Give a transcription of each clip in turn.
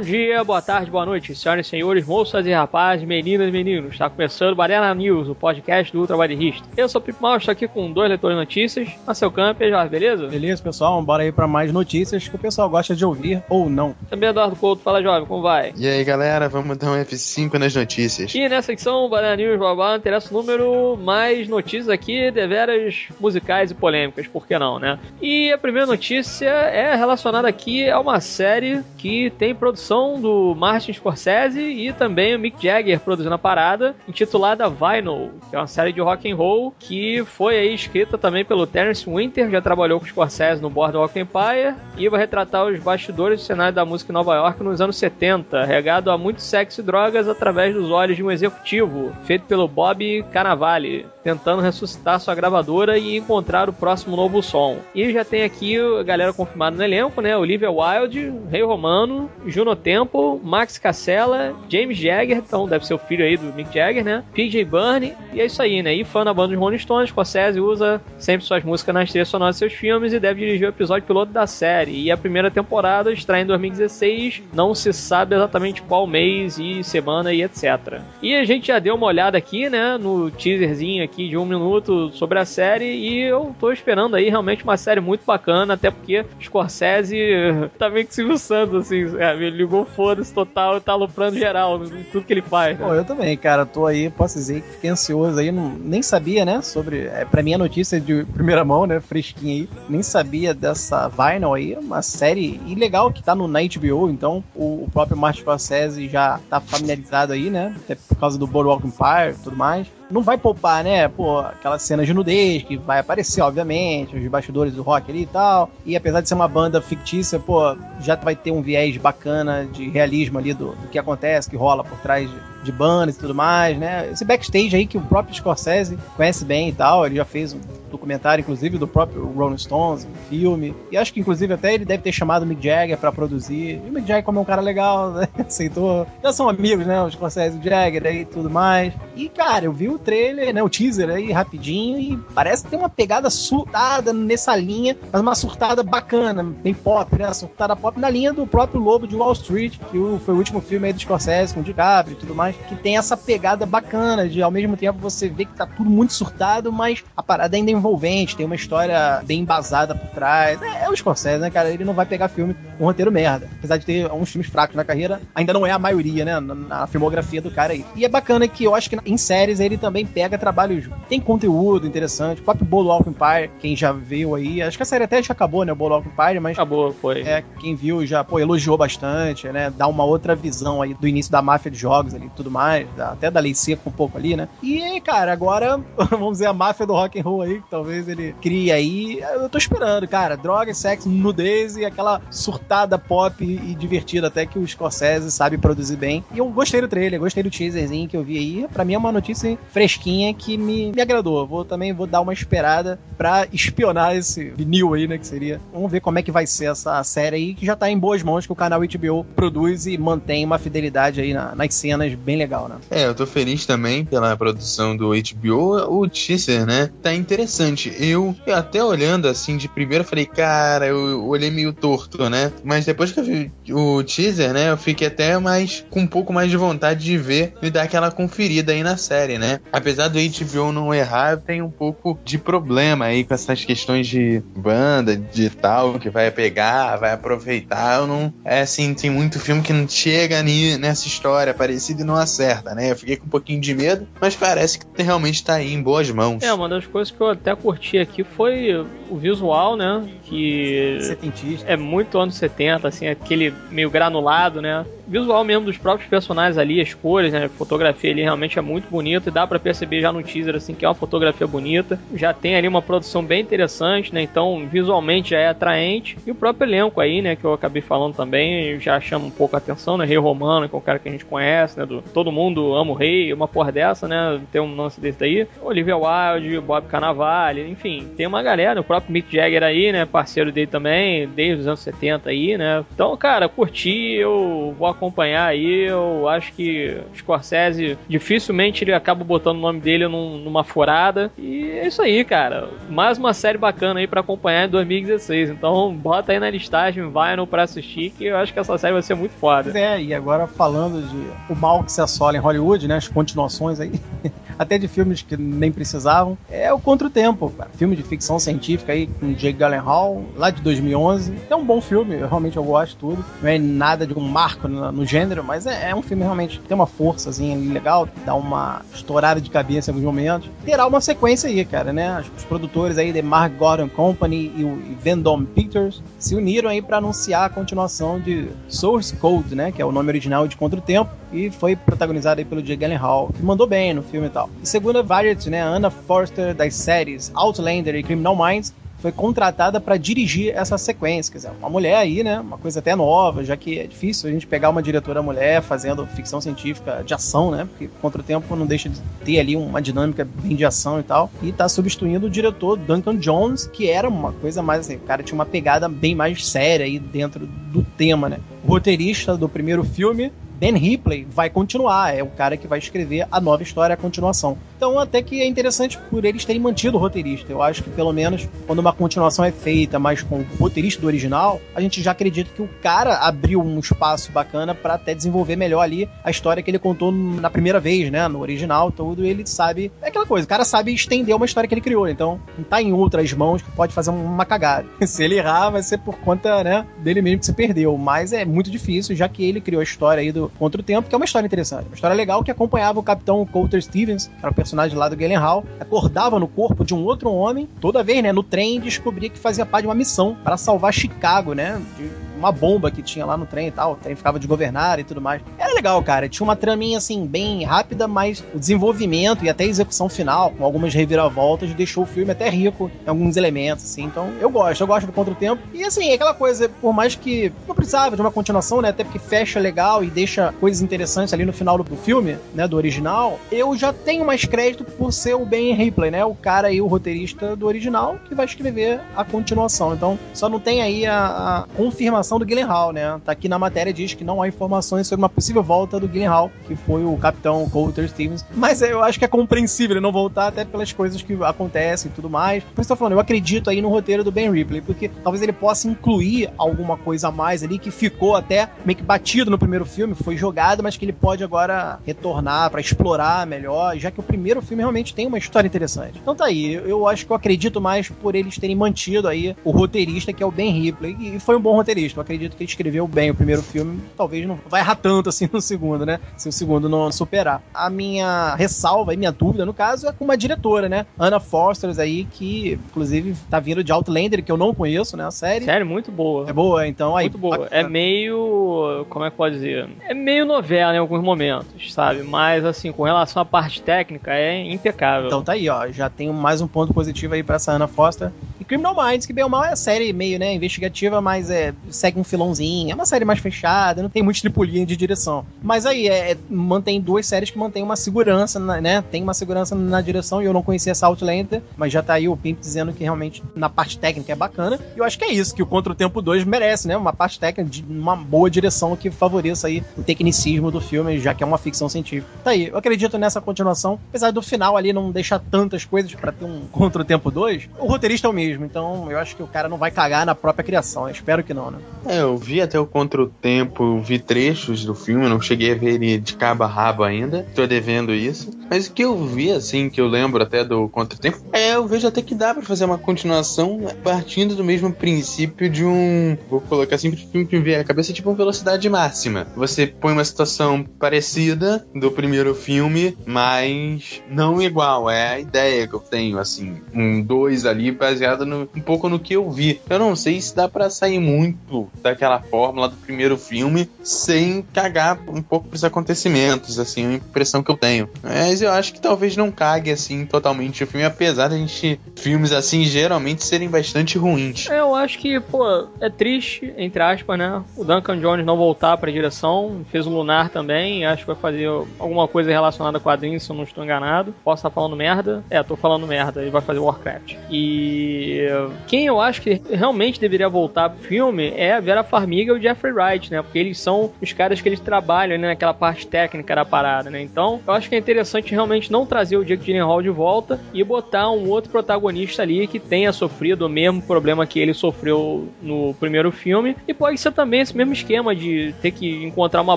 Bom dia, boa tarde, boa noite, senhoras e senhores, moças e rapazes, meninas e meninos. Está começando o Barena News, o podcast do Ultra Badirista. Eu sou o Pipo Mal, estou aqui com dois leitores de notícias. Marcel Camper, beleza? Beleza, pessoal, bora aí para mais notícias que o pessoal gosta de ouvir ou não. Também Eduardo Couto, fala jovem, como vai? E aí, galera, vamos dar um F5 nas notícias. E nessa secção, Barena News, blá, interessa o número mais notícias aqui, deveras musicais e polêmicas, por que não, né? E a primeira notícia é relacionada aqui a uma série que tem produção do Martin Scorsese e também o Mick Jagger produzindo a parada, intitulada Vinyl, que é uma série de rock and roll que foi aí escrita também pelo Terence Winter, já trabalhou com Scorsese no Boardwalk Empire e vai retratar os bastidores do cenário da música em Nova York nos anos 70, regado a muito sexo e drogas através dos olhos de um executivo, feito pelo Bob Cannavale, tentando ressuscitar sua gravadora e encontrar o próximo novo som. E já tem aqui a galera confirmada no elenco, né? Olivia Wilde, Rei Romano, Juno Temple, Max Casella, James Jagger, então deve ser o filho aí do Mick Jagger, né? PJ Burney, e é isso aí, né? E fã da banda dos Rolling Stones, Scorsese usa sempre suas músicas nas trilhas sonoras de seus filmes e deve dirigir o episódio piloto da série. E a primeira temporada estreia em 2016, não se sabe exatamente qual mês e semana e etc. E a gente já deu uma olhada aqui, né, no teaserzinho aqui de um minuto sobre a série e eu tô esperando aí realmente uma série muito bacana, até porque Scorsese tá meio que Silvio Santos, assim, é, me ligou foda-se total e tá aloprando geral em tudo que ele faz. Né? Pô, eu também, cara, tô aí, posso dizer que fiquei ansioso aí, não, nem sabia, né, sobre, é, pra mim a notícia de primeira mão, né, fresquinha aí, nem sabia dessa Vinyl aí, uma série ilegal que tá no, na HBO, então o, o próprio Martin Scorsese já tá familiarizado aí, né, até por causa do Boardwalk Empire e tudo mais não vai poupar, né? Pô, aquelas cenas de nudez que vai aparecer, obviamente, os bastidores do rock ali e tal. E apesar de ser uma banda fictícia, pô, já vai ter um viés bacana de realismo ali do, do que acontece, que rola por trás de, de bandas e tudo mais, né? Esse backstage aí que o próprio Scorsese conhece bem e tal, ele já fez um documentário, inclusive, do próprio Rolling Stones, um filme. E acho que, inclusive, até ele deve ter chamado o Mick Jagger pra produzir. E o Mick Jagger, como é um cara legal, né? aceitou. Já são amigos, né? Os Scorsese e o Jagger aí e tudo mais. E, cara, eu vi o trailer, né? O teaser aí, rapidinho, e parece ter uma pegada surtada nessa linha, mas uma surtada bacana, bem pop, né? Surtada pop na linha do próprio Lobo de Wall Street, que foi o último filme aí do Scorsese com o DiCaprio e tudo mais, que tem essa pegada bacana de, ao mesmo tempo, você vê que tá tudo muito surtado, mas a parada ainda envolvente, tem uma história bem embasada por trás. É, é o Scorsese, né, cara? Ele não vai pegar filme com um roteiro merda. Apesar de ter uns filmes fracos na carreira, ainda não é a maioria, né? Na, na filmografia do cara aí. E é bacana que eu acho que em séries ele também pega trabalhos. Tem conteúdo interessante. O próprio Boardwalk Empire, quem já viu aí. Acho que a série até já acabou, né? O Boardwalk Empire, mas. Acabou, foi. É, quem viu já, pô, elogiou bastante, né? Dá uma outra visão aí do início da máfia de jogos ali tudo mais. Até da lei seca um pouco ali, né? E, cara, agora, vamos dizer, a máfia do rock and roll aí, que talvez ele crie aí. Eu tô esperando, cara. Droga, sexo, nudez e aquela surtada pop e divertida até que o Scorsese sabe produzir bem. E eu gostei do trailer, gostei do teaserzinho que eu vi aí. Pra mim é uma notícia fresquinha que me, me agradou. Vou também vou dar uma esperada pra espionar esse vinil aí, né? Que seria. Vamos ver como é que vai ser essa série aí, que já tá em boas mãos, que o canal HBO produz e mantém uma fidelidade aí na, nas cenas bem legal, né? É, eu tô feliz também pela produção do HBO. O teaser, né? Tá interessante. Eu, eu até olhando assim de primeira, falei, cara, eu olhei meio torto, né? Mas depois que eu vi o teaser, né? Eu fiquei até mais com um pouco mais de vontade de ver e dar aquela conferida aí na série, né? Apesar do HBO não errar, tem um pouco de problema aí com essas questões de banda, de tal, que vai pegar, vai aproveitar. Eu não. É assim, tem muito filme que não chega nessa história parecida e não acerta, né? Eu fiquei com um pouquinho de medo, mas parece que realmente tá aí em boas mãos. É, uma das coisas que eu até curti aqui foi o visual, né? Que Setentista. é muito anos 70, assim, aquele meio granulado, né? Visual mesmo dos próprios personagens ali, as cores, né? A fotografia ali realmente é muito bonita e dá para perceber já no teaser, assim, que é uma fotografia bonita. Já tem ali uma produção bem interessante, né? Então, visualmente já é atraente. E o próprio elenco aí, né? Que eu acabei falando também, já chama um pouco a atenção, né? Rei Romano, que é um cara que a gente conhece, né? Do, todo mundo ama o rei, uma porra dessa, né? Tem um lance desse daí. Olivia Wilde, Bob Cannavale, enfim, tem uma galera, o próprio Mick Jagger aí, né? Parceiro dele também, desde os anos 70 aí, né? Então, cara, curti, eu vou acompanhar aí. Eu acho que Scorsese dificilmente ele acaba botando o nome dele num, numa furada. E é isso aí, cara. Mais uma série bacana aí para acompanhar em 2016. Então bota aí na listagem, vai no pra assistir, que eu acho que essa série vai ser muito foda. É, e agora falando de o mal que se assola em Hollywood, né? As continuações aí. até de filmes que nem precisavam, é o Contra o Tempo, cara. filme de ficção científica aí com Jake Gyllenhaal, lá de 2011. É um bom filme, realmente eu gosto tudo. Não é nada de um marco no, gênero, mas é, é, um filme realmente tem uma forçazinha legal, dá uma estourada de cabeça em alguns momentos. Terá uma sequência aí, cara, né? Os, produtores aí de Mark Gordon Company e o Vendome Pictures se uniram aí para anunciar a continuação de Source Code, né? Que é o nome original de Contra o Tempo e foi protagonizado aí pelo Jake Gyllenhaal, que mandou bem no filme e tal. E segundo a Variety, né, Anna Forster das séries Outlander e Criminal Minds foi contratada para dirigir essa sequência. Quer dizer, uma mulher aí, né? Uma coisa até nova, já que é difícil a gente pegar uma diretora mulher fazendo ficção científica de ação, né? Porque contra o tempo não deixa de ter ali uma dinâmica bem de ação e tal. E tá substituindo o diretor Duncan Jones, que era uma coisa mais assim, o cara tinha uma pegada bem mais séria aí dentro do tema, né? O roteirista do primeiro filme Ben Ripley vai continuar, é o cara que vai escrever a nova história, a continuação. Então, até que é interessante por eles terem mantido o roteirista. Eu acho que, pelo menos, quando uma continuação é feita, mas com o roteirista do original, a gente já acredita que o cara abriu um espaço bacana para até desenvolver melhor ali a história que ele contou na primeira vez, né? No original, tudo. Ele sabe. É aquela coisa, o cara sabe estender uma história que ele criou. Então, não tá em outras mãos que pode fazer uma cagada. Se ele errar, vai ser por conta, né? Dele mesmo que se perdeu. Mas é muito difícil, já que ele criou a história aí do Contra o Tempo, que é uma história interessante. Uma história legal que acompanhava o Capitão Coulter Stevens, era o personagem lá do Gyllenhaal, acordava no corpo de um outro homem, toda vez, né, no trem, descobria que fazia parte de uma missão para salvar Chicago, né, de uma bomba que tinha lá no trem e tal, o trem ficava desgovernado e tudo mais. Era legal, cara, tinha uma traminha, assim, bem rápida, mas o desenvolvimento e até a execução final, com algumas reviravoltas, deixou o filme até rico em alguns elementos, assim, então eu gosto, eu gosto do Contra o Tempo, e assim, aquela coisa, por mais que não precisava de uma continuação, né, até porque fecha legal e deixa coisas interessantes ali no final do filme, né, do original, eu já tenho mais crédito por ser o Ben Ripley, né, o cara aí, o roteirista do original, que vai escrever a continuação, então só não tem aí a, a confirmação do Gyllenhaal, né, tá aqui na matéria diz que não há informações sobre uma possível volta do Gyllenhaal, que foi o capitão Coulter Stevens, mas eu acho que é compreensível ele não voltar até pelas coisas que acontecem e tudo mais, por isso eu tô falando, eu acredito aí no roteiro do Ben Ripley, porque talvez ele possa incluir alguma coisa a mais ali que ficou até meio que batido no primeiro filme, foi jogado, mas que ele pode agora retornar para explorar melhor, já que o primeiro filme realmente tem uma história interessante. Então tá aí, eu acho que eu acredito mais por eles terem mantido aí o roteirista, que é o Ben Ripley, e foi um bom roteirista. Eu acredito que ele escreveu bem o primeiro filme, talvez não vai errar tanto assim no segundo, né? Se o segundo não superar. A minha ressalva e minha dúvida, no caso, é com uma diretora, né? Anna Foster aí, que inclusive tá vindo de Outlander, que eu não conheço, né? A série. Série muito boa. É boa, então aí. Muito boa. É meio. Como é que pode dizer? É meio novela em alguns momentos, sabe? Mas, assim, com relação à parte técnica, é impecável. Então tá aí, ó. Já tenho mais um ponto positivo aí pra essa Ana Foster. E Criminal Minds, que bem ou mal é série meio, né, investigativa, mas é, segue um filãozinho. É uma série mais fechada, não tem muito tripulinha de direção. Mas aí, é, é, mantém duas séries que mantém uma segurança, né? Tem uma segurança na direção, e eu não conhecia essa Outlander, mas já tá aí o Pimp dizendo que realmente na parte técnica é bacana. E eu acho que é isso, que o Contra o Tempo 2 merece, né? Uma parte técnica de uma boa direção que favoreça aí o tecnicismo do filme, já que é uma ficção científica. Tá aí, eu acredito nessa continuação, apesar do final ali não deixar tantas coisas para ter um Contra o Tempo 2, o roteirista é o mesmo, então eu acho que o cara não vai cagar na própria criação, eu espero que não, né? É, eu vi até o Contra o Tempo, vi trechos do filme, não cheguei a ver ele de cabo a rabo ainda, tô devendo isso, mas o que eu vi, assim, que eu lembro até do Contra o Tempo, é, eu vejo até que dá para fazer uma continuação partindo do mesmo princípio de um, vou colocar assim, pro filme que me a cabeça, tipo uma velocidade máxima. Você põe uma situação parecida do primeiro filme, mas não igual. É a ideia que eu tenho, assim. Um dois ali baseado no, um pouco no que eu vi. Eu não sei se dá para sair muito daquela fórmula do primeiro filme sem cagar um pouco pros acontecimentos, assim, a impressão que eu tenho. Mas eu acho que talvez não cague, assim, totalmente o filme, apesar da gente, filmes assim, geralmente serem bastante ruins. Eu acho que, pô, é triste, entre aspas, né? O Duncan Jones não voltar pra direção, fez o Lunar também, acho que vai fazer alguma coisa relacionada a quadrinhos, se eu não estou enganado. Posso estar falando merda? É, tô falando merda, ele vai fazer Warcraft. E que quem eu acho que realmente deveria voltar pro filme é a Vera Farmiga e o Jeffrey Wright, né? Porque eles são os caras que eles trabalham né, naquela parte técnica da parada, né? Então, eu acho que é interessante realmente não trazer o Jake Gyllenhaal de volta e botar um outro protagonista ali que tenha sofrido o mesmo problema que ele sofreu no primeiro filme. E pode ser também esse mesmo esquema de ter que encontrar uma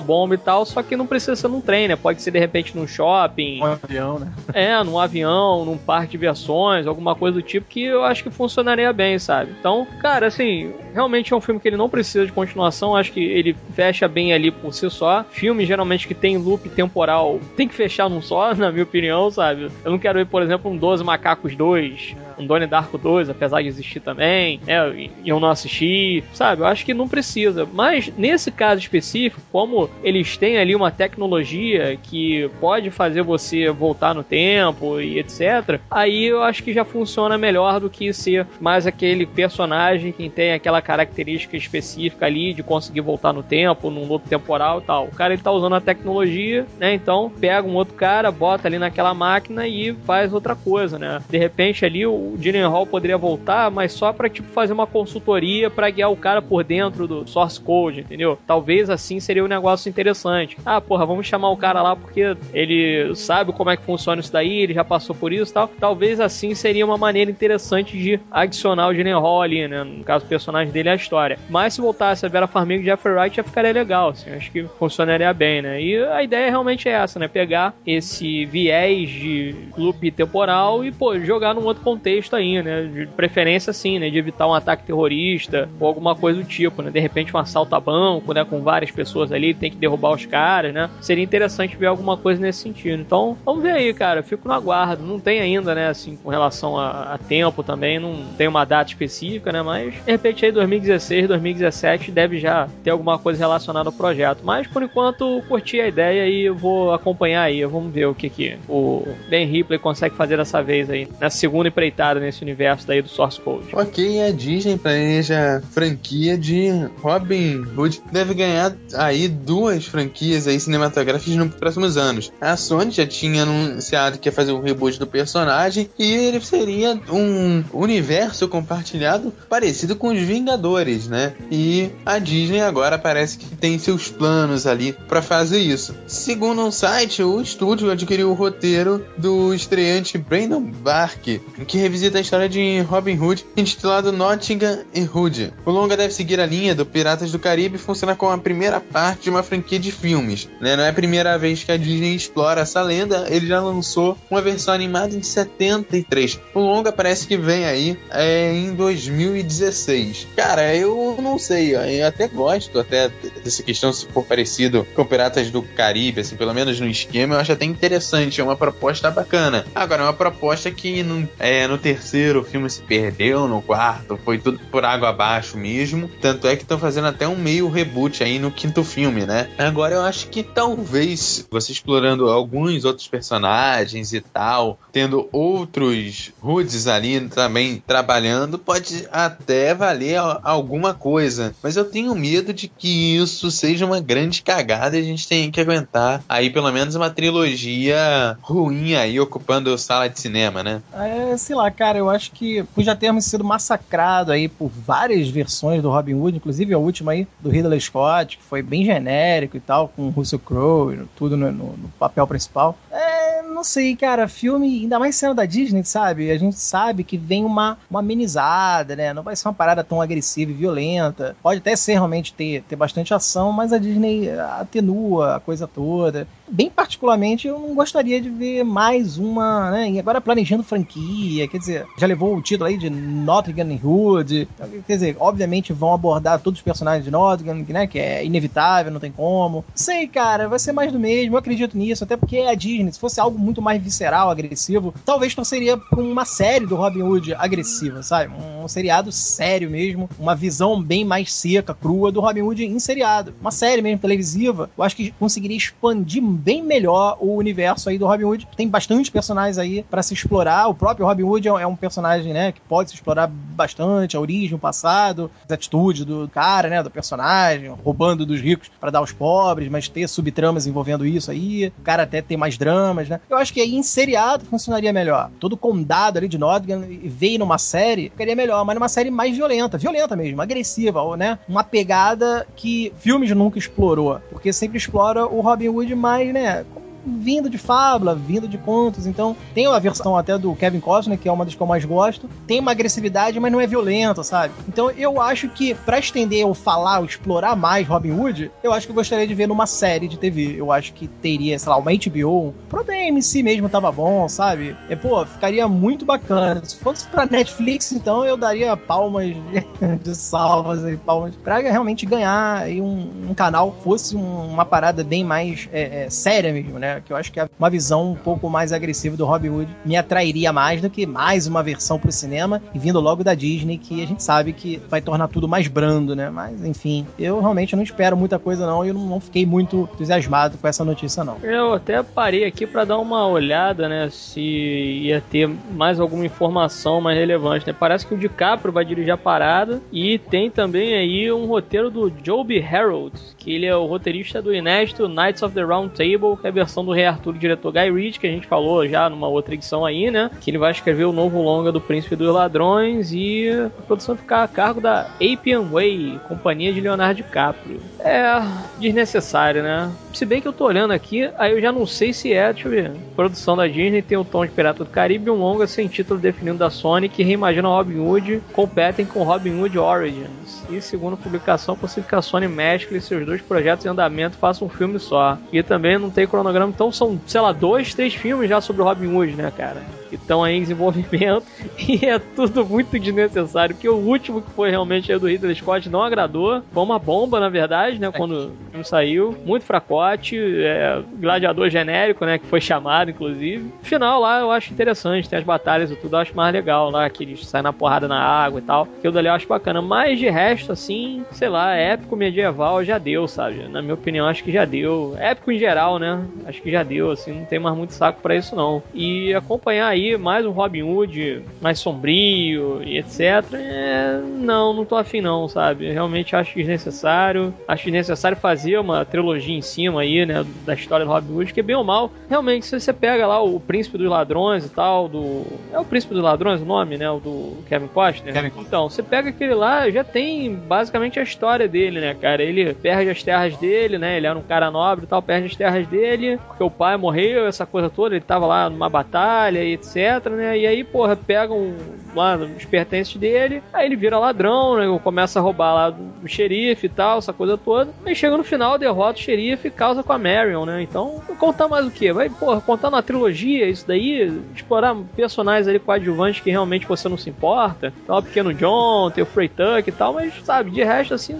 bomba e tal, só que não precisa ser num trem, né? Pode ser de repente num shopping. Um avião, né? É, num avião, num parque de diversões, alguma coisa do tipo que eu acho que funcionaria bem, sabe? Então, cara, assim, realmente é um filme que ele não precisa de continuação, acho que ele fecha bem ali por si só. Filme geralmente que tem loop temporal tem que fechar num só, na minha opinião, sabe? Eu não quero ver, por exemplo, um 12 Macacos 2, um Donnie Darko 2, apesar de existir também, é, e eu não assisti, sabe? Eu acho que não precisa. Mas nesse caso específico, como eles têm ali uma tecnologia que pode fazer você voltar no tempo e etc., aí eu acho que já funciona melhor do que ser mais aquele personagem que tem aquela característica específica ali de conseguir voltar no tempo, num loop temporal e tal. O cara ele tá usando a tecnologia, né? Então pega um outro cara, bota ali naquela máquina e faz outra coisa, né? De repente ali o Dylan Hall poderia voltar, mas só para tipo fazer uma consultoria para guiar o cara por dentro do source code, entendeu? Talvez assim seria um negócio interessante. Ah, porra, vamos chamar o cara lá porque ele sabe como é que funciona isso daí, ele já passou por isso, tal. Talvez assim seria uma maneira interessante de adicionar o Hall ali, né? No caso, o personagem dele é a história. Mas se voltasse a Vera Farmiga e Jeffrey Wright, já ficaria legal, assim. Acho que funcionaria bem, né? E a ideia realmente é essa, né? Pegar esse viés de loop temporal e, pô, jogar num outro contexto aí, né? De preferência, assim, né? De evitar um ataque terrorista ou alguma coisa do tipo, né? De repente um assalto a banco, né? Com várias pessoas ali, tem que derrubar os caras, né? Seria interessante ver alguma coisa nesse sentido. Então, vamos ver aí, cara. fico no aguardo. Não tem ainda, né? Assim, com relação a, a tempo também, não tem uma data específica, né? Mas, de repente aí 2016, 2017 deve já ter alguma coisa relacionada ao projeto. Mas, por enquanto, curti a ideia e eu vou acompanhar aí. Vamos ver o que que o Ben Ripley consegue fazer dessa vez aí, na segunda empreitada nesse universo daí do Source Code. Ok, a Disney planeja franquia de Robin Hood. Deve ganhar aí duas franquias aí cinematográficas nos próximos anos. A Sony já tinha anunciado que ia fazer um reboot do personagem e ele seria um universo compartilhado parecido com os Vingadores, né? E a Disney agora parece que tem seus planos ali para fazer isso. Segundo um site, o estúdio adquiriu o roteiro do estreante Brandon Bark, que revisita a história de Robin Hood, intitulado Nottingham e Hood. O longa deve seguir a linha do Piratas do Caribe e funciona como a primeira parte de uma franquia de filmes. Né? Não é a primeira vez que a Disney explora essa lenda, ele já lançou uma versão animada em 73. O longa parece que vem aí é, em 2016. Cara, eu não sei, eu até gosto até dessa questão se for parecido com Piratas do Caribe, assim, pelo menos no esquema, eu acho até interessante, é uma proposta bacana. Agora, é uma proposta que no, é, no terceiro filme se perdeu, no quarto foi tudo por água abaixo mesmo, tanto é que estão fazendo até um meio reboot aí no quinto filme, né? Agora, eu acho que talvez você explorando alguns outros personagens e tal, tendo outros Hoods ali também trabalhando, pode até valer alguma coisa. Mas eu tenho medo de que isso seja uma grande cagada e a gente tem que aguentar aí pelo menos uma trilogia ruim aí ocupando sala de cinema, né? É, sei lá, cara, eu acho que por já termos sido massacrado aí por várias versões do Robin Hood, inclusive a última aí do Ridley Scott, que foi bem genérico e tal, com o Russell Crowe, tudo no, no, no papel principal. É, não sei, cara, filme, ainda mais sendo da Disney, sabe? A gente sabe que vem uma, uma amenizada, né? Não vai ser uma parada tão agressiva e violenta. Pode até ser realmente ter, ter bastante ação, mas a Disney atenua a coisa toda. Bem particularmente, eu não gostaria de ver mais uma, né? E agora planejando franquia, quer dizer, já levou o título aí de Nottingham Hood. Quer dizer, obviamente vão abordar todos os personagens de Nottingham, né? Que é inevitável, não tem como. Sei, cara, vai ser mais do mesmo, eu acredito nisso, até porque é a Disney. Se fosse algo muito mais visceral, agressivo, talvez não seria uma série do Robin Hood agressiva, sabe? Um seriado sério mesmo, uma visão bem mais seca, crua do Robin Hood em seriado. Uma série mesmo televisiva, eu acho que conseguiria expandir bem melhor o universo aí do Robin Hood. Tem bastante personagens aí para se explorar. O próprio Robin Hood é um personagem, né, que pode se explorar bastante, a origem, o passado, as atitudes do cara, né, do personagem, roubando dos ricos para dar aos pobres, mas ter subtramas envolvendo isso aí. O cara até tem mais dramas, né? Eu acho que aí em seriado funcionaria melhor. Todo condado ali de Nottingham veio numa série, ficaria melhor, mas numa série mais violenta, violenta mesmo, agressiva, né? Uma pegada que filmes nunca explorou, porque sempre explora o Robin Hood mais, né? Vindo de fábula, vindo de contos. Então, tem a versão até do Kevin Costner, que é uma das que eu mais gosto. Tem uma agressividade, mas não é violenta, sabe? Então, eu acho que para estender ou falar ou explorar mais Robin Hood, eu acho que eu gostaria de ver numa série de TV. Eu acho que teria, sei lá, uma HBO. O próprio AMC mesmo tava bom, sabe? E, pô, ficaria muito bacana. Se fosse pra Netflix, então eu daria palmas de salvas e palmas pra realmente ganhar e um, um canal fosse um, uma parada bem mais é, é, séria mesmo, né? Que eu acho que é uma visão um pouco mais agressiva do Robin Hood me atrairia mais do que mais uma versão pro cinema e vindo logo da Disney, que a gente sabe que vai tornar tudo mais brando, né? Mas, enfim, eu realmente não espero muita coisa não e eu não fiquei muito entusiasmado com essa notícia não. Eu até parei aqui para dar uma olhada, né, se ia ter mais alguma informação mais relevante, né? Parece que o DiCaprio vai dirigir a parada e tem também aí um roteiro do Joby Harold, que ele é o roteirista do inédito Knights of the Round Table, que é a versão do Rei Arthur diretor Guy Ritchie, que a gente falou já numa outra edição aí, né? Que ele vai escrever o novo longa do Príncipe dos Ladrões e a produção ficar a cargo da Appian Way, companhia de Leonardo DiCaprio. É desnecessário, né? Se bem que eu tô olhando aqui, aí eu já não sei se é, deixa eu ver. Produção da Disney tem o tom de Pirata do Caribe um longa sem título definido da Sony que reimagina Robin Hood, competem com Robin Hood Origins. E segundo a publicação, possível que a Sony mescle seus dois projetos em andamento faça um filme só. E também não tem cronograma, então são, sei lá, dois, três filmes já sobre o Robin Hood, né, cara? Que estão aí em desenvolvimento e é tudo muito desnecessário, porque o último que foi realmente é do Ridley Scott não agradou. Foi uma bomba, na verdade, né, quando o filme saiu. Muito fracote, é, gladiador genérico, né, que foi chamado, inclusive. O final lá eu acho interessante, tem as batalhas e tudo, eu acho mais legal lá, que eles saem na porrada na água e tal. Aquilo dali eu acho bacana, mas de resto, assim, sei lá, épico medieval já deu, sabe? Na minha opinião, acho que já deu. Épico em geral, né? Acho que já deu, assim, não tem mais muito saco para isso não. E acompanhar aí mais um Robin Hood mais sombrio e etc. É, não, não tô afim não, sabe? Realmente acho desnecessário. Acho desnecessário fazer uma trilogia em cima aí, né, da história do Robin Hood, que é bem ou mal. Realmente, se você pega lá o Príncipe dos Ladrões e tal, do... É o Príncipe dos Ladrões o nome, né? O do Kevin Costner? Kevin. Então, você pega aquele lá, já tem basicamente a história dele, né, cara? Ele perde as terras dele, né? Ele era um cara nobre e tal, perde as terras dele, porque o pai morreu, essa coisa toda, ele tava lá numa batalha e etc, né? E aí, porra, pegam lá os pertences dele, aí ele vira ladrão, né? Começa a roubar lá do xerife e tal, essa coisa toda. Aí chega no final, derrota o xerife e causa com a Marion, né? Então, contar mais o que? Vai, porra, contar na trilogia isso daí, explorar personagens ali coadjuvantes que realmente você não se importa. Então, o Pequeno John, tem o Frey Tuck e tal, mas, sabe, de resto, assim,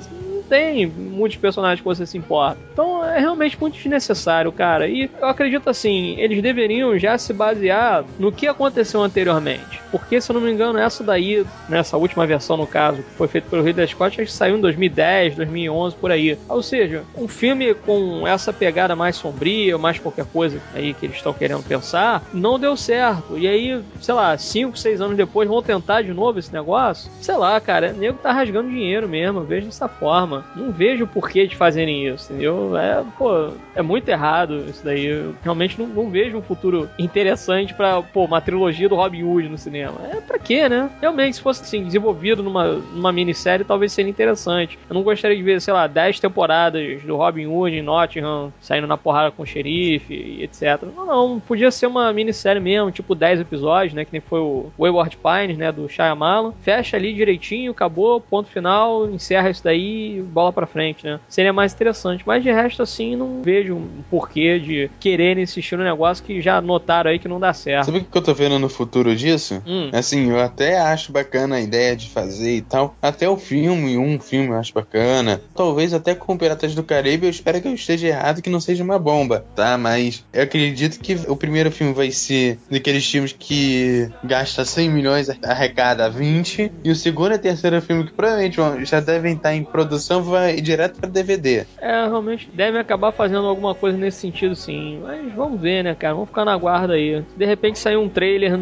tem muitos personagens que você se importa. Então é realmente muito desnecessário, cara. E eu acredito assim, eles deveriam já se basear no que aconteceu anteriormente. Porque, se eu não me engano, essa daí, nessa última versão no caso, que foi feita pelo Ridley Scott, acho que saiu em 2010, 2011, por aí. Ou seja, um filme com essa pegada mais sombria, mais qualquer coisa aí que eles estão querendo pensar, não deu certo. E aí, sei lá, 5, 6 anos depois vão tentar de novo esse negócio. Sei lá, cara, o nego tá rasgando dinheiro mesmo, eu vejo dessa forma. Não vejo o porquê de fazerem isso, entendeu? É, pô, é muito errado isso daí. Eu realmente não, não vejo um futuro interessante pra, pô, uma trilogia do Robin Hood no cinema. É pra quê, né? Realmente, se fosse assim, desenvolvido numa, numa minissérie, talvez seria interessante. Eu não gostaria de ver, sei lá, 10 temporadas do Robin Hood em Nottingham, saindo na porrada com o xerife e etc. Não, não. Podia ser uma minissérie mesmo, tipo 10 episódios, né? Que nem foi o Wayward Pines, né? Do Shyamalan. Fecha ali direitinho, acabou, ponto final, encerra isso daí bola pra frente, né? Seria mais interessante. Mas de resto, assim, não vejo um porquê de querer insistir no negócio que já notaram aí que não dá certo. Sabe o que eu tô vendo no futuro disso? Hum. Assim, eu até acho bacana a ideia de fazer e tal. Até o filme, um filme eu acho bacana. Talvez até com Piratas do Caribe, eu espero que eu esteja errado que não seja uma bomba, tá? Mas eu acredito que o primeiro filme vai ser daqueles filmes que gasta 100 milhões, arrecada 20. E o segundo e terceiro filme que provavelmente já devem estar em produção vai direto para DVD. É, realmente deve acabar fazendo alguma coisa nesse sentido, sim. Mas vamos ver, né, cara? Vamos ficar na guarda aí. De repente sair um trailer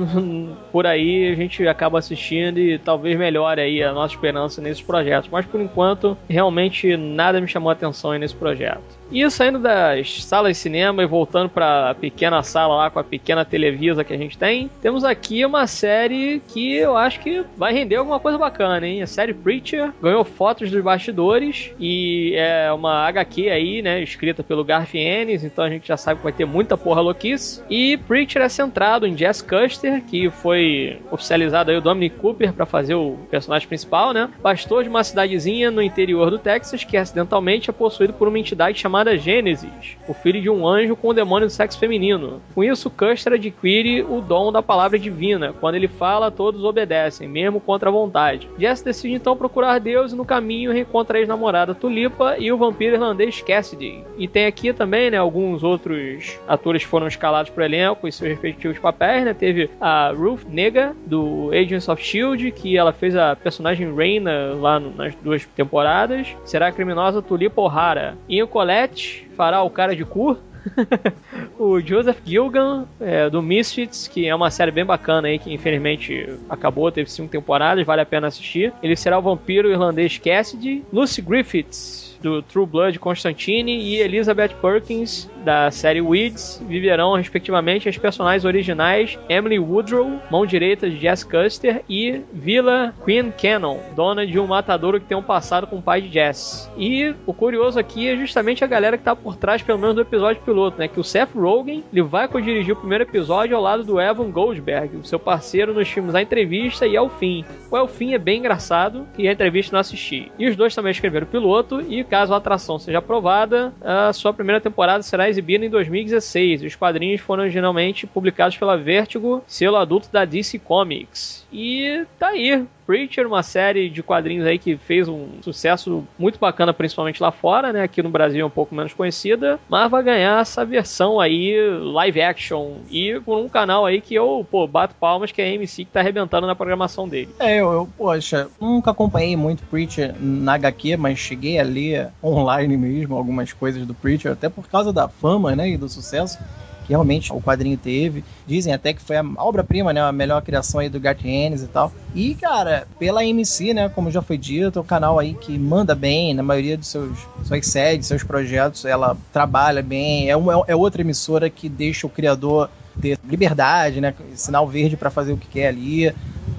por aí, a gente acaba assistindo e talvez melhore aí a nossa esperança nesses projetos. Mas por enquanto, realmente nada me chamou a atenção aí nesse projeto. E saindo das salas de cinema e voltando para a pequena sala lá com a pequena televisa que a gente tem, temos aqui uma série que eu acho que vai render alguma coisa bacana, hein? A série Preacher ganhou fotos dos bastidores e é uma HQ aí, né, escrita pelo Garth Ennis, então a gente já sabe que vai ter muita porra louquice. E Preacher é centrado em Jess Custer, que foi oficializado aí o Dominic Cooper para fazer o personagem principal, né? Pastor de uma cidadezinha no interior do Texas que acidentalmente é possuído por uma entidade chamada chamada Gênesis, o filho de um anjo com um demônio do sexo feminino. Com isso, Custer adquire o dom da palavra divina. Quando ele fala, todos obedecem, mesmo contra a vontade. Jess decide então procurar Deus e no caminho reencontra a ex-namorada Tulipa e o vampiro irlandês Cassidy. E tem aqui também, né, alguns outros atores que foram escalados para o elenco e seus respectivos papéis, né? Teve a Ruth Nega, do Agents of S.H.I.E.L.D., que ela fez a personagem Reina lá no, nas duas temporadas. Será a criminosa Tulipa O'Hara. Ian Colette fará o cara de cu. o Joseph Gilgan, é, do Misfits, que é uma série bem bacana aí, que infelizmente acabou, teve cinco temporadas, vale a pena assistir. Ele será o vampiro irlandês Cassidy. Lucy Griffiths, do True Blood Constantine e Elizabeth Perkins da série Weeds viverão respectivamente as personagens originais Emily Woodrow, mão direita de Jess Custer e Villa Queen Cannon, dona de um matadouro que tem um passado com o pai de Jess. E o curioso aqui é justamente a galera que tá por trás pelo menos do episódio piloto, né, que o Seth Rogen, ele vai co-dirigir o primeiro episódio ao lado do Evan Goldberg, o seu parceiro nos filmes A Entrevista e Ao Fim. O Ao Fim é bem engraçado e a entrevista não assisti. E os dois também escreveram o piloto e caso a atração seja aprovada, a sua primeira temporada será exibida em 2016. Os quadrinhos foram originalmente publicados pela Vertigo, selo adulto da DC Comics. E tá aí. Preacher, uma série de quadrinhos aí que fez um sucesso muito bacana, principalmente lá fora, né? Aqui no Brasil é um pouco menos conhecida, mas vai ganhar essa versão aí live action e por um canal aí que eu, pô, bato palmas que é a AMC que tá arrebentando na programação dele. É, eu, eu poxa, nunca acompanhei muito Preacher na HQ, mas cheguei a ler online mesmo algumas coisas do Preacher, até por causa da fama, né, e do sucesso que realmente o quadrinho teve. Dizem até que foi a obra-prima, né? A melhor criação aí do Garth Ennis e tal. E, cara, pela MC, né? Como já foi dito, é um canal aí que manda bem na maioria dos seus suas sedes, seus projetos. Ela trabalha bem. É, uma, é outra emissora que deixa o criador ter liberdade, né? Sinal verde para fazer o que quer ali.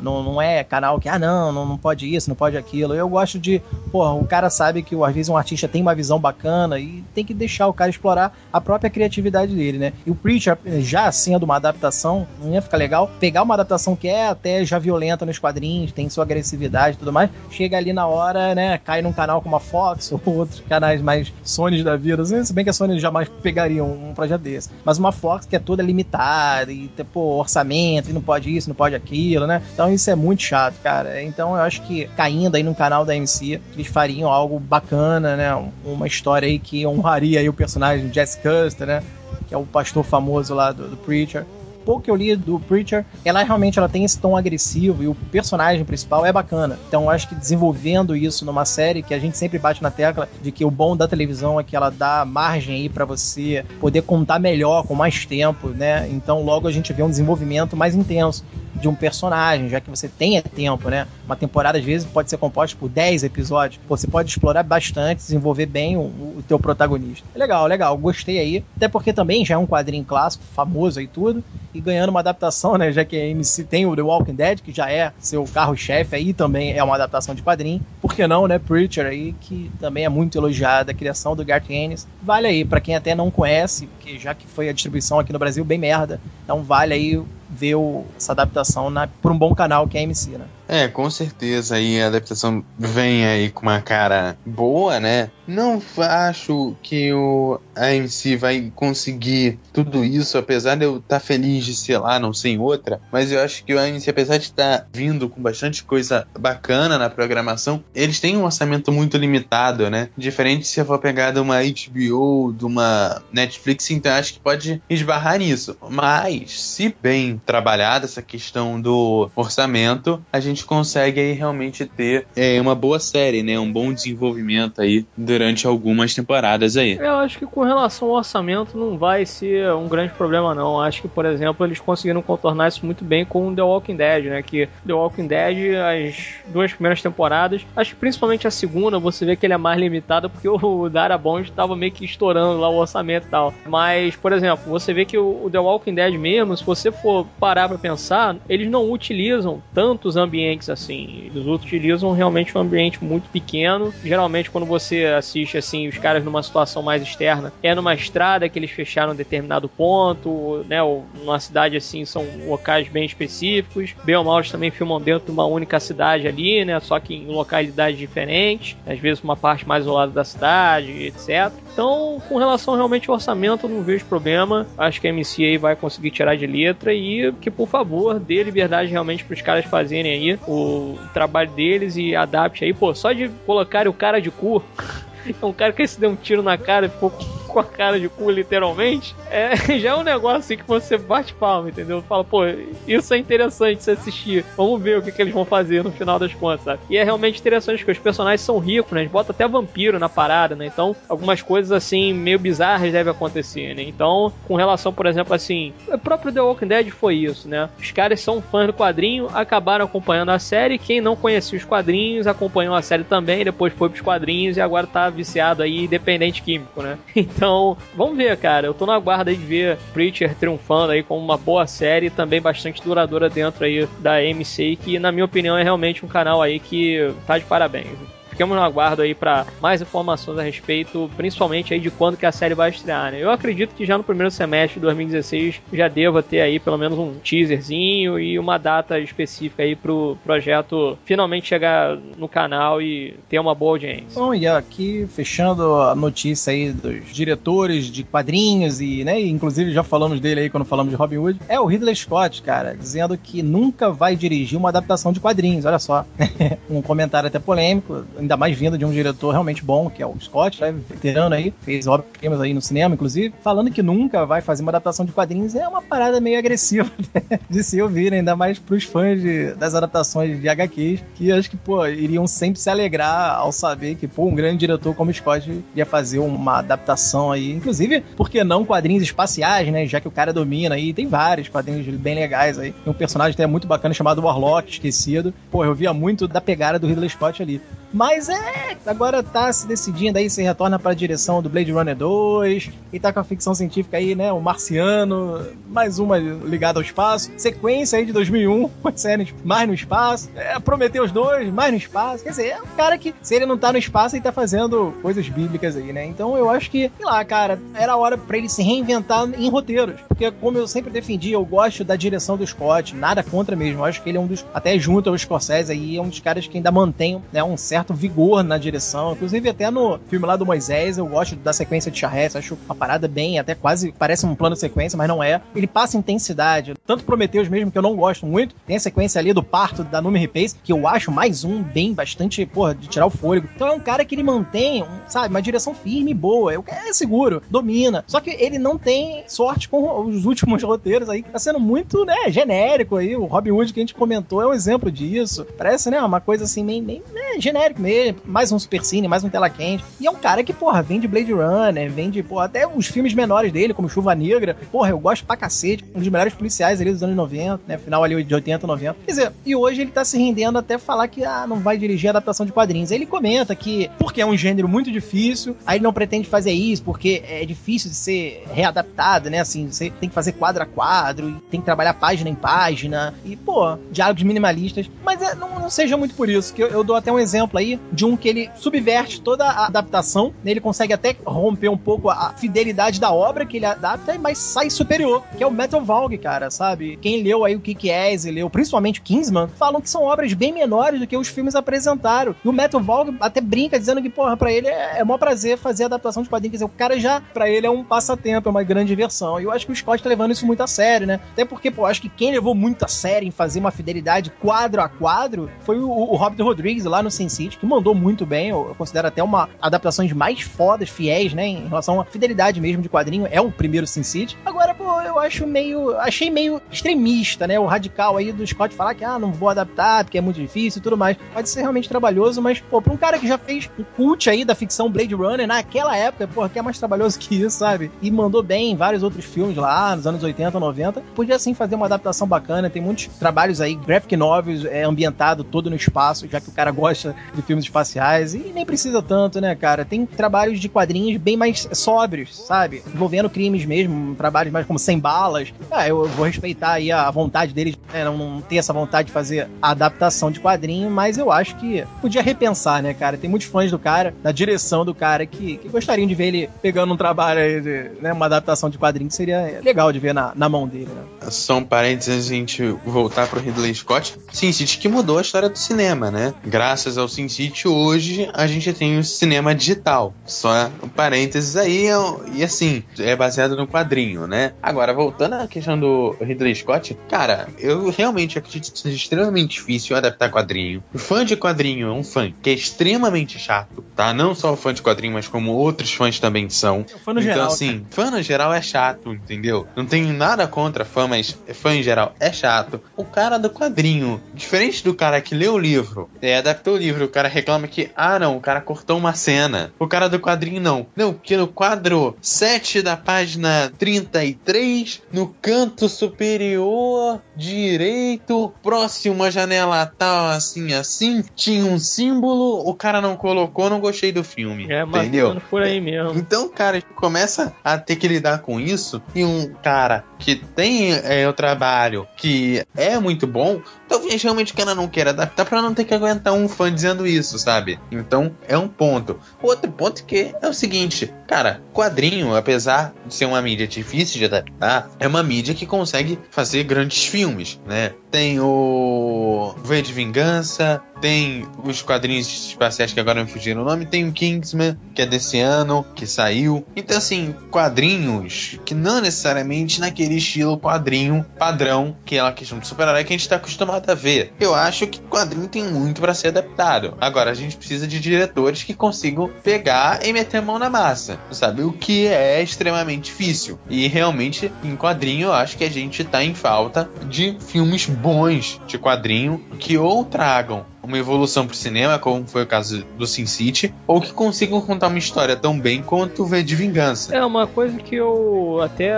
Não, não é canal que, ah, não, não, não pode isso, não pode aquilo. Eu gosto de, porra, o cara sabe que às vezes um artista tem uma visão bacana e tem que deixar o cara explorar a própria criatividade dele, né? E o Preacher, já sendo uma adaptação, não ia ficar legal pegar uma adaptação que é até já violenta nos quadrinhos, tem sua agressividade e tudo mais, chega ali na hora, né, cai num canal como a Fox ou outros canais mais Sony da vida, se bem que a Sony jamais pegaria um projeto desse. Mas uma Fox que é toda limitada e, pô, orçamento, e não pode isso, não pode aquilo, né? Então isso é muito chato, cara. Então eu acho que caindo aí no canal da MC, eles fariam algo bacana, né? Uma história aí que honraria aí o personagem Jess Custer, né? Que é o pastor famoso lá do, do Preacher pouco que eu li do Preacher, ela realmente ela tem esse tom agressivo e o personagem principal é bacana. Então acho que desenvolvendo isso numa série que a gente sempre bate na tecla de que o bom da televisão é que ela dá margem aí para você poder contar melhor com mais tempo, né? Então logo a gente vê um desenvolvimento mais intenso de um personagem, já que você tenha tempo, né? Uma temporada às vezes pode ser composta por 10 episódios. Você pode explorar bastante, desenvolver bem o, o teu protagonista. Legal, legal, gostei aí. Até porque também já é um quadrinho clássico, famoso e tudo e ganhando uma adaptação, né? Já que a MC tem o The Walking Dead, que já é seu carro-chefe aí, também é uma adaptação de quadrinho. Por que não, né? Preacher aí, que também é muito elogiada, a criação do Garth Ennis. Vale aí, para quem até não conhece, porque já que foi a distribuição aqui no Brasil bem merda, então vale aí ver o, essa adaptação na, por um bom canal que é a MC, né? É, com certeza aí a adaptação vem aí com uma cara boa, né? Não acho que o AMC vai conseguir tudo isso, apesar de eu estar tá feliz de ser lá, não sei em outra, mas eu acho que o AMC, apesar de estar tá vindo com bastante coisa bacana na programação, eles têm um orçamento muito limitado, né? Diferente se eu for pegar de uma HBO, de uma Netflix, então acho que pode esbarrar nisso. Mas, se bem trabalhada essa questão do orçamento, a gente consegue aí realmente ter é, uma boa série, né? Um bom desenvolvimento aí durante algumas temporadas aí. Eu acho que com relação ao orçamento não vai ser um grande problema não. Acho que, por exemplo, eles conseguiram contornar isso muito bem com The Walking Dead, né? Que The Walking Dead, as duas primeiras temporadas, acho que principalmente a segunda, você vê que ele é mais limitado porque o Darabond estava meio que estourando lá o orçamento e tal. Mas, por exemplo, você vê que o The Walking Dead mesmo, se você for parar pra pensar, eles não utilizam tantos ambientes assim. Eles utilizam realmente um ambiente muito pequeno. Geralmente, quando você assiste assim, os caras numa situação mais externa, é numa estrada que eles fecharam um determinado ponto, né? Ou numa cidade assim, são locais bem específicos. Bem ou mal, eles também filmam dentro de uma única cidade ali, né? Só que em localidades diferentes. Às vezes uma parte mais isolada da cidade, etc. Então, com relação realmente ao orçamento, não vejo problema. Acho que a MCA vai conseguir tirar de letra e que, por favor, dê liberdade realmente para os caras fazerem aí o trabalho deles e adapte aí. Pô, só de colocar o cara de cu. É um cara que se deu um tiro na cara e ficou com a cara de cu, literalmente, é, já é um negócio assim que você bate palma, entendeu? Fala, pô, isso é interessante se assistir. Vamos ver o que, que eles vão fazer no final das contas, sabe? E é realmente interessante porque os personagens são ricos, né? Eles botam até vampiro na parada, né? Então, algumas coisas assim, meio bizarras devem acontecer, né? Então, com relação, por exemplo, assim, o próprio The Walking Dead foi isso, né? Os caras são fãs do quadrinho, acabaram acompanhando a série. Quem não conhecia os quadrinhos acompanhou a série também, depois foi pros quadrinhos e agora tá viciado aí, dependente químico, né? Então, então, vamos ver, cara. Eu tô na guarda aí de ver Preacher triunfando aí como uma boa série, também bastante duradoura dentro aí da MC, que na minha opinião é realmente um canal aí que tá de parabéns fiquemos no aguardo aí para mais informações a respeito, principalmente aí de quando que a série vai estrear, né? Eu acredito que já no primeiro semestre de 2016 já deva ter aí pelo menos um teaserzinho e uma data específica aí pro projeto finalmente chegar no canal e ter uma boa audiência. Bom, e aqui fechando a notícia aí dos diretores de quadrinhos e, né, inclusive já falamos dele aí quando falamos de Robin Hood, é o Ridley Scott, cara, dizendo que nunca vai dirigir uma adaptação de quadrinhos, olha só. um comentário até polêmico, ainda mais vindo de um diretor realmente bom, que é o Scott, né, veterano aí, fez obras aí no cinema, inclusive, falando que nunca vai fazer uma adaptação de quadrinhos é uma parada meio agressiva né, de se ouvir, ainda mais pros fãs de, das adaptações de HQs, que acho que, pô, iriam sempre se alegrar ao saber que, pô, um grande diretor como Scott ia fazer uma adaptação aí, inclusive, por que não quadrinhos espaciais, né, já que o cara domina aí, tem vários quadrinhos bem legais aí, tem um personagem até muito bacana chamado Warlock, esquecido, pô, eu via muito da pegada do Ridley Scott ali. Mas é, agora tá se decidindo aí se retorna para a direção do Blade Runner 2, e tá com a ficção científica aí, né, o Marciano, mais uma ligada ao espaço, sequência aí de 2001, séries mais no espaço, é, Prometeu os dois, mais no espaço, quer dizer, é um cara que, se ele não tá no espaço, ele tá fazendo coisas bíblicas aí, né, então eu acho que, sei lá, cara, era hora para ele se reinventar em roteiros, porque como eu sempre defendi, eu gosto da direção do Scott, nada contra mesmo, eu acho que ele é um dos, até junto ao Scorsese aí, é um dos caras que ainda mantém, né, um certo certo vigor na direção. Inclusive, até no filme lá do Moisés, eu gosto da sequência de Charrette, acho uma parada bem, até quase parece um plano de sequência, mas não é. Ele passa intensidade. Tanto Prometeus mesmo, que eu não gosto muito. Tem a sequência ali do parto da Numi Repace, que eu acho mais um bem bastante, porra, de tirar o fôlego. Então é um cara que ele mantém, sabe, uma direção firme e boa. É seguro, domina. Só que ele não tem sorte com os últimos roteiros aí, que tá sendo muito, né, genérico aí. O Robin Hood que a gente comentou é um exemplo disso. Parece, né, uma coisa assim, meio, meio né, genérico mesmo, mais um Super Cine, mais um tela quente. E é um cara que, porra, vem de Blade Runner, vem de, porra, até os filmes menores dele, como Chuva Negra. Porra, eu gosto pra cacete. Um dos melhores policiais ali dos anos 90, né? Final ali de 80, 90. Quer dizer, e hoje ele tá se rendendo até falar que, ah, não vai dirigir adaptação de quadrinhos. Aí ele comenta que, porque é um gênero muito difícil, aí ele não pretende fazer isso, porque é difícil de ser readaptado, né? Assim, você tem que fazer quadro a quadro, tem que trabalhar página em página, e, pô, diálogos minimalistas. Mas é, não, não seja muito por isso, que eu, eu dou até um exemplo aí de um que ele subverte toda a adaptação, né? ele consegue até romper um pouco a fidelidade da obra que ele adapta, mas sai superior, que é o Metal Valg, cara, sabe? Quem leu aí o que é e leu principalmente o Kingsman, falam que são obras bem menores do que os filmes apresentaram. E o Metal Valg até brinca dizendo que, porra, pra ele é, é maior prazer fazer a adaptação de quadrinhos. Quer dizer, o cara já, pra ele, é um passatempo, é uma grande diversão. E eu acho que o Scott tá levando isso muito a sério, né? Até porque, pô, acho que quem levou muito a sério em fazer uma fidelidade quadro a quadro foi o, o Robert Rodrigues lá no Sin City que mandou muito bem. Eu, considero até uma adaptações mais fodas, fiéis, né? Em relação à fidelidade mesmo de quadrinho. É o primeiro Sin City. Agora, pô, eu acho meio. Achei meio extremista, né? O radical aí do Scott falar que, ah, não vou adaptar porque é muito difícil e tudo mais. Pode ser realmente trabalhoso, mas, pô, pra um cara que já fez o cult aí da ficção Blade Runner naquela época, pô, que é mais trabalhoso que isso, sabe? E mandou bem em vários outros filmes lá, nos anos 80, 90. Podia sim fazer uma adaptação bacana. Tem muitos trabalhos aí, graphic novels, é ambientado todo no espaço, já que o cara gosta de filmes espaciais. E nem precisa tanto, né, cara? Tem trabalhos de quadrinhos bem mais sóbrios, sabe? Envolvendo crimes mesmo, trabalhos mais como sem balas. Ah, eu vou respeitar aí a vontade deles, né, não, não ter essa vontade de fazer a adaptação de quadrinho, mas eu acho que podia repensar, né, cara? Tem muitos fãs do cara, da direção do cara, que, que gostariam de ver ele pegando um trabalho aí, de, né, uma adaptação de quadrinho que seria legal de ver na, na mão dele, né? Só um parênteses, a gente voltar pro Ridley Scott. Sin City que mudou a história do cinema, né? Graças ao Sin City, hoje a gente tem o cinema digital. Só um parênteses aí, e assim, é baseado no quadrinho, né? Agora, voltando à questão do Ridley Scott, cara, eu realmente acredito que seja extremamente difícil adaptar quadrinho. O fã de quadrinho é um fã que é extremamente chato, tá? Não só o fã de quadrinho, mas como outros fãs também são. É fã no então, geral, assim, fã no geral é chato, entendeu? Não tenho nada contra fã, mas fã em geral é chato. O cara do quadrinho, diferente do cara que lê o livro, é, adaptou o livro, o cara reclama que, ah, não, o cara cortou uma cena. O cara do quadrinho não. Não, porque no quadro 7 da página 33, no canto superior direito, próximo à janela tal, assim, assim, tinha um símbolo, o cara não colocou, não gostei do filme. É, mas entendeu? por aí mesmo. Então, cara, começa a ter que lidar com isso e um cara que tem é, o trabalho que é muito bom, talvez realmente o cara não queira adaptar pra não ter que aguentar um fã dizendo isso, sabe? Então, é um ponto. Outro ponto que é o seguinte, cara, quadrinho, apesar de ser uma mídia difícil de adaptar, é uma mídia que consegue fazer grandes filmes, né? Tem o V de Vingança, tem os quadrinhos espaciais que agora me fugiram o nome, tem o Kingsman, que é desse ano, que saiu. Então, assim, quadrinhos que não necessariamente naquele estilo quadrinho padrão, que é uma questão de super-herói que a gente tá acostumado a ver. Eu acho que quadrinho tem muito para ser adaptado. Agora, a gente precisa de diretores que consigam pegar e meter a mão na massa, sabe? O que é extremamente difícil. E realmente, em quadrinho, eu acho que a gente tá em falta de filmes bons de quadrinho que ou tragam uma evolução pro cinema, como foi o caso do Sin City, ou que consigam contar uma história tão bem quanto V de Vingança. É, uma coisa que eu até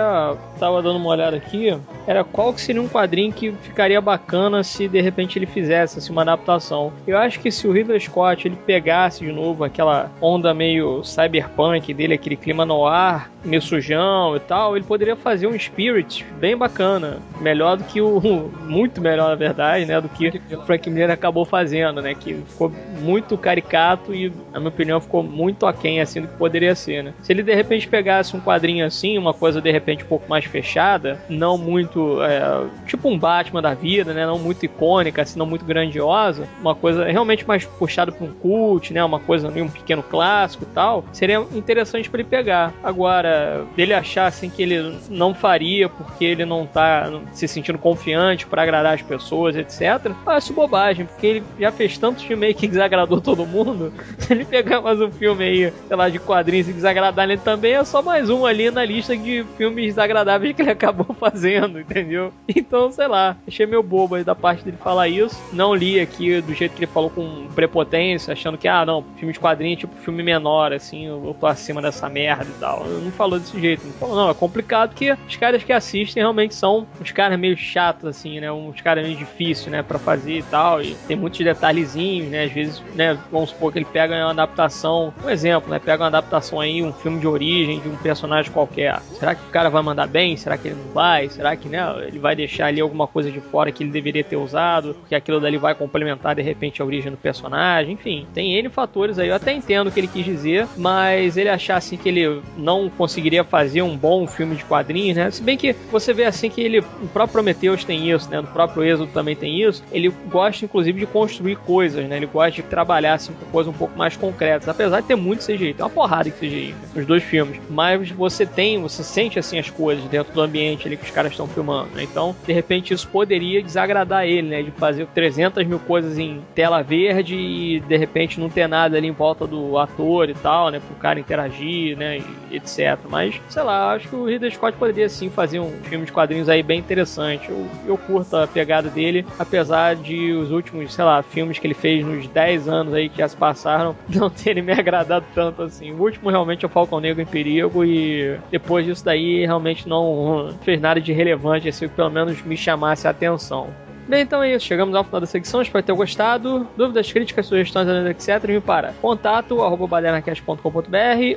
tava dando uma olhada aqui, era qual que seria um quadrinho que ficaria bacana se de repente ele fizesse assim, uma adaptação. Eu acho que se o Ridley Scott ele pegasse de novo aquela onda meio cyberpunk dele, aquele clima no ar, meio sujão e tal, ele poderia fazer um Spirit bem bacana, melhor do que o muito melhor na verdade, né, do que o Frank Miller acabou fazendo, né, que ficou muito caricato e na minha opinião ficou muito aquém assim do que poderia ser, né. Se ele de repente pegasse um quadrinho assim, uma coisa de repente um pouco mais fechada, não muito é, tipo um Batman da vida, né, não muito icônica, assim, não muito grandiosa, uma coisa realmente mais puxada para um cult, né, uma coisa um pequeno clássico e tal, seria interessante para ele pegar. Agora, dele achar assim que ele não faria porque ele não tá se sentindo confiante para agradar as pessoas, etc. Eu acho bobagem, porque ele já fez tanto filme aí que desagradou todo mundo. Se ele pegar mais um filme aí, sei lá, de quadrinhos e desagradar ele também, é só mais um ali na lista de filmes desagradáveis que ele acabou fazendo, entendeu? Então, sei lá, achei meio bobo aí da parte dele falar isso. Não li aqui do jeito que ele falou com prepotência, achando que, ah, não, filme de quadrinho é tipo filme menor, assim, eu tô acima dessa merda e tal. Não falou desse jeito. Não falou, não, é complicado que os caras que assistem realmente são uns caras meio chatos, assim, né? Uns caras meio difíceis, né, pra fazer e tal. E tem muitos detalhezinhos, né? Às vezes, né, vamos supor que ele pega uma adaptação, um exemplo, né? Pega uma adaptação aí, um filme de origem de um personagem qualquer. Será que o cara vai mandar bem? Será que ele não vai? Será que, né, ele vai deixar ali alguma coisa de fora que ele deveria ter usado? Porque aquilo dali vai complementar de repente a origem do personagem. Enfim, tem N fatores aí. Eu até entendo o que ele quis dizer, mas ele achar assim que ele não conseguiria fazer um bom filme de quadrinhos, né? Se bem que você vê assim que ele, o próprio Prometheus tem isso, né? No próprio Êxodo também tem isso. Ele gosta inclusive de construir construir coisas, né? Ele gosta de trabalhar assim com coisas um pouco mais concretas, apesar de ter muito CGI, tem uma porrada de CGI né? nos dois filmes, mas você tem, você sente assim as coisas dentro do ambiente ali que os caras estão filmando, né? Então, de repente isso poderia desagradar ele, né? De fazer 300 mil coisas em tela verde e de repente não ter nada ali em volta do ator e tal, né? Pro cara interagir, né? E etc. Mas, sei lá, acho que o Ridley Scott poderia sim fazer um filme de quadrinhos aí bem interessante. Eu, eu curto a pegada dele, apesar de os últimos, sei lá, filmes que ele fez nos 10 anos aí que se passaram não terem me agradado tanto assim. O último realmente é o Falcão Negro em Perigo e depois disso daí realmente não fez nada de relevante, assim, que pelo menos me chamasse a atenção. Bem, então é isso. Chegamos ao final da secção. Espero ter gostado. Dúvidas, críticas, sugestões, etc. Me para contato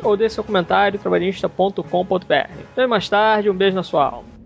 ou deixe seu comentário trabalhista.com.br. Até mais tarde. Um beijo na sua alma.